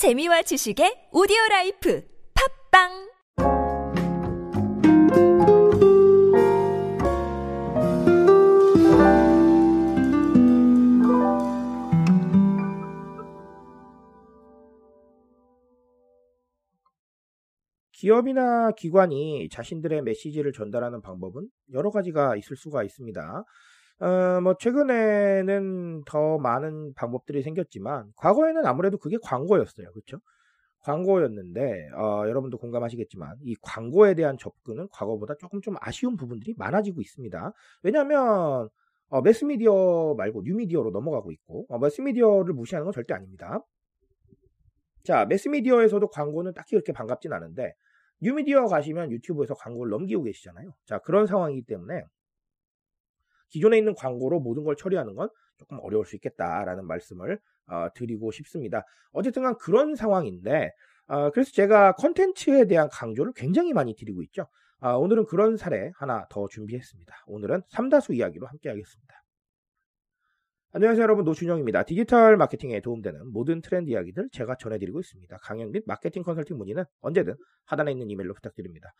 재미와 지식의 오디오 라이프 팟빵 기업이나 기관이 자신들의 메시지를 전달하는 방법은 여러 가지가 있을 수가 있습니다. 어, 뭐 최근에는 더 많은 방법들이 생겼지만 과거에는 아무래도 그게 광고였어요. 그렇죠? 광고였는데 어, 여러분도 공감하시겠지만 이 광고에 대한 접근은 과거보다 조금 좀 아쉬운 부분들이 많아지고 있습니다. 왜냐하면 어, 매스미디어 말고 뉴미디어로 넘어가고 있고 어, 매스미디어를 무시하는 건 절대 아닙니다. 자, 매스미디어에서도 광고는 딱히 그렇게 반갑진 않은데 뉴미디어 가시면 유튜브에서 광고를 넘기고 계시잖아요. 자, 그런 상황이기 때문에 기존에 있는 광고로 모든 걸 처리하는 건 조금 어려울 수 있겠다라는 말씀을 어, 드리고 싶습니다. 어쨌든 간 그런 상황인데 어, 그래서 제가 컨텐츠에 대한 강조를 굉장히 많이 드리고 있죠. 어, 오늘은 그런 사례 하나 더 준비했습니다. 오늘은 삼다수 이야기로 함께 하겠습니다. 안녕하세요 여러분 노준영입니다. 디지털 마케팅에 도움되는 모든 트렌드 이야기들 제가 전해드리고 있습니다. 강연 및 마케팅 컨설팅 문의는 언제든 하단에 있는 이메일로 부탁드립니다.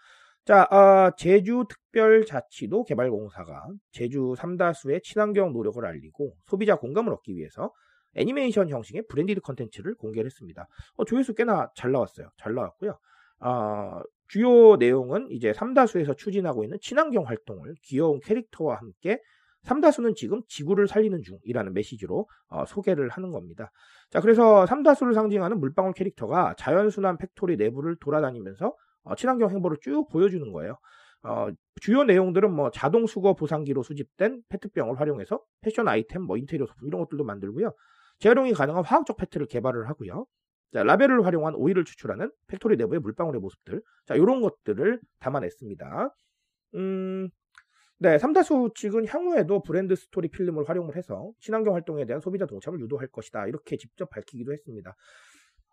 자, 어, 제주특별자치도 개발공사가 제주 삼다수의 친환경 노력을 알리고 소비자 공감을 얻기 위해서 애니메이션 형식의 branded 컨텐츠를 공개를 했습니다. 어, 조회수 꽤나 잘 나왔어요. 잘 나왔고요. 어, 주요 내용은 이제 삼다수에서 추진하고 있는 친환경 활동을 귀여운 캐릭터와 함께 삼다수는 지금 지구를 살리는 중이라는 메시지로 어, 소개를 하는 겁니다. 자, 그래서 삼다수를 상징하는 물방울 캐릭터가 자원순환 factory 내부를 돌아다니면서 어, 친환경 행보를 쭉 보여주는 거예요. 어, 주요 내용들은 뭐 자동 수거 보상기로 수집된 페트병을 활용해서 패션 아이템, 뭐 인테리어 소품 이런 것들도 만들고요. 재활용이 가능한 화학적 페트를 개발을 하고요. 자, 라벨을 활용한 오일을 추출하는 factory 내부의 물방울의 모습들. 자, 이런 것들을 담아냈습니다. 음, 네, 삼다수 측은 향후에도 브랜드 스토리 필름을 활용을 해서 친환경 활동에 대한 소비자 동참을 유도할 것이다. 이렇게 직접 밝히기도 했습니다.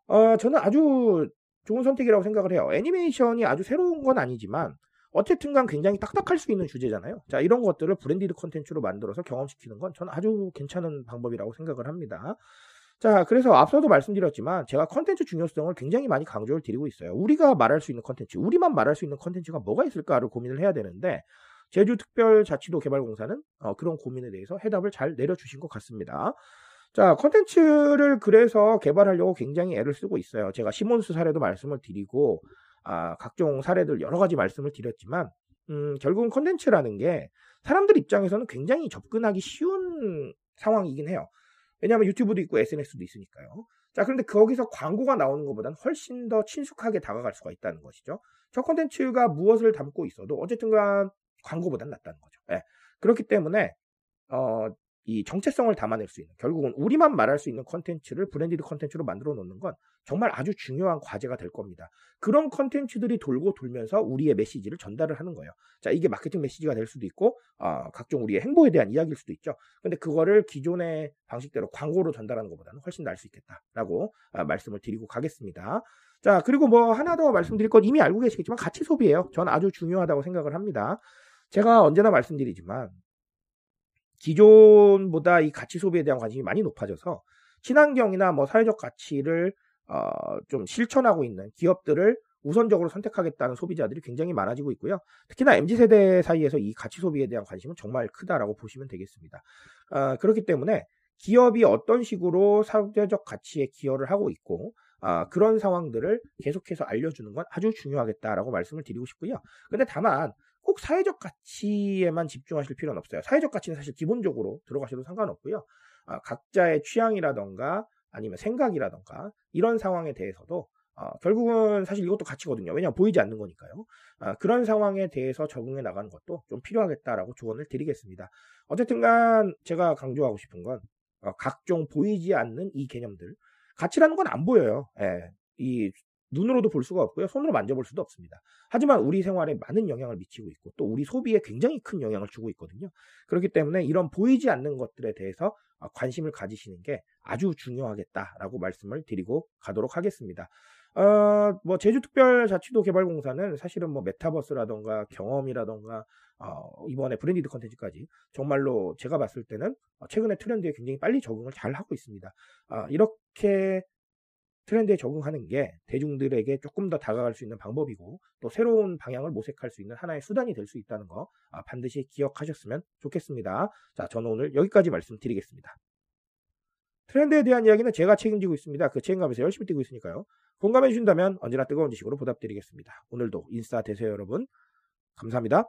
어, 저는 아주 좋은 선택이라고 생각을 해요. 애니메이션이 아주 새로운 건 아니지만 어쨌든 간 굉장히 딱딱할 수 있는 주제잖아요. 자, 이런 것들을 branded 컨텐츠로 만들어서 경험시키는 건 저는 아주 괜찮은 방법이라고 생각을 합니다. 자, 그래서 앞서도 말씀드렸지만 제가 컨텐츠 중요성을 굉장히 많이 강조를 드리고 있어요. 우리가 말할 수 있는 컨텐츠, 우리만 말할 수 있는 컨텐츠가 뭐가 있을까를 고민을 해야 되는데 제주특별자치도 개발공사는 어, 그런 고민에 대해서 해답을 잘 내려주신 것 같습니다. 자, 컨텐츠를 그래서 개발하려고 굉장히 애를 쓰고 있어요. 제가 시몬스 사례도 말씀을 드리고, 아, 각종 사례들 여러 가지 말씀을 드렸지만, 음, 결국은 컨텐츠라는 게 사람들 입장에서는 굉장히 접근하기 쉬운 상황이긴 해요. 왜냐하면 유튜브도 있고 SNS도 있으니까요. 자, 그런데 거기서 광고가 나오는 것보다는 훨씬 더 친숙하게 다가갈 수가 있다는 것이죠. 저 컨텐츠가 무엇을 담고 있어도 어쨌든 간 광고보다는 낫다는 거죠. 예. 그렇기 때문에 어, 이 정체성을 담아낼 수 있는 결국은 우리만 말할 수 있는 컨텐츠를 branded 컨텐츠로 만들어 놓는 건 정말 아주 중요한 과제가 될 겁니다. 그런 컨텐츠들이 돌고 돌면서 우리의 메시지를 전달을 하는 거예요. 자, 이게 마케팅 메시지가 될 수도 있고 어, 각종 우리의 행보에 대한 이야기일 수도 있죠. 근데 그거를 기존의 방식대로 광고로 전달하는 것보다는 훨씬 나을 수 있겠다라고 어, 말씀을 드리고 가겠습니다. 자, 그리고 뭐 하나 더 말씀드릴 건 이미 알고 계시겠지만 가치 소비예요. 저는 아주 중요하다고 생각을 합니다. 제가 언제나 말씀드리지만 기존보다 이 가치 소비에 대한 관심이 많이 높아져서 친환경이나 뭐 사회적 가치를 어, 좀 실천하고 있는 기업들을 우선적으로 선택하겠다는 소비자들이 굉장히 많아지고 있고요. 특히나 MZ세대 사이에서 이 가치 소비에 대한 관심은 정말 크다라고 보시면 되겠습니다. 어, 그렇기 때문에 기업이 어떤 식으로 사회적 가치에 기여를 하고 있고 어, 그런 상황들을 계속해서 알려주는 건 아주 중요하겠다라고 말씀을 드리고 싶고요. 근데 다만 꼭 사회적 가치에만 집중하실 필요는 없어요. 사회적 가치는 사실 기본적으로 들어가셔도 상관없고요. 아, 각자의 취향이라던가 아니면 생각이라던가 이런 상황에 대해서도 어, 결국은 사실 이것도 가치거든요. 왜냐하면 보이지 않는 거니까요. 아, 그런 상황에 대해서 적응해 나가는 것도 좀 필요하겠다라고 조언을 드리겠습니다. 어쨌든 간 제가 강조하고 싶은 건 어, 각종 보이지 않는 이 개념들 가치라는 건 안 보여요. 예, 이 눈으로도 볼 수가 없고요. 손으로 만져볼 수도 없습니다. 하지만 우리 생활에 많은 영향을 미치고 있고 또 우리 소비에 굉장히 큰 영향을 주고 있거든요. 그렇기 때문에 이런 보이지 않는 것들에 대해서 어, 관심을 가지시는 게 아주 중요하겠다라고 말씀을 드리고 가도록 하겠습니다. 어, 뭐 제주특별자치도 개발공사는 사실은 뭐 메타버스라던가 경험이라던가 어, 이번에 branded 컨텐츠까지 정말로 제가 봤을 때는 어, 최근에 트렌드에 굉장히 빨리 적응을 잘 하고 있습니다. 어, 이렇게 트렌드에 적응하는 게 대중들에게 조금 더 다가갈 수 있는 방법이고 또 새로운 방향을 모색할 수 있는 하나의 수단이 될 수 있다는 거 아, 반드시 기억하셨으면 좋겠습니다. 자, 저는 오늘 여기까지 말씀드리겠습니다. 트렌드에 대한 이야기는 제가 책임지고 있습니다. 그 책임감에서 열심히 뛰고 있으니까요. 공감해 주신다면 언제나 뜨거운 지식으로 보답드리겠습니다. 오늘도 인싸 되세요, 여러분. 감사합니다.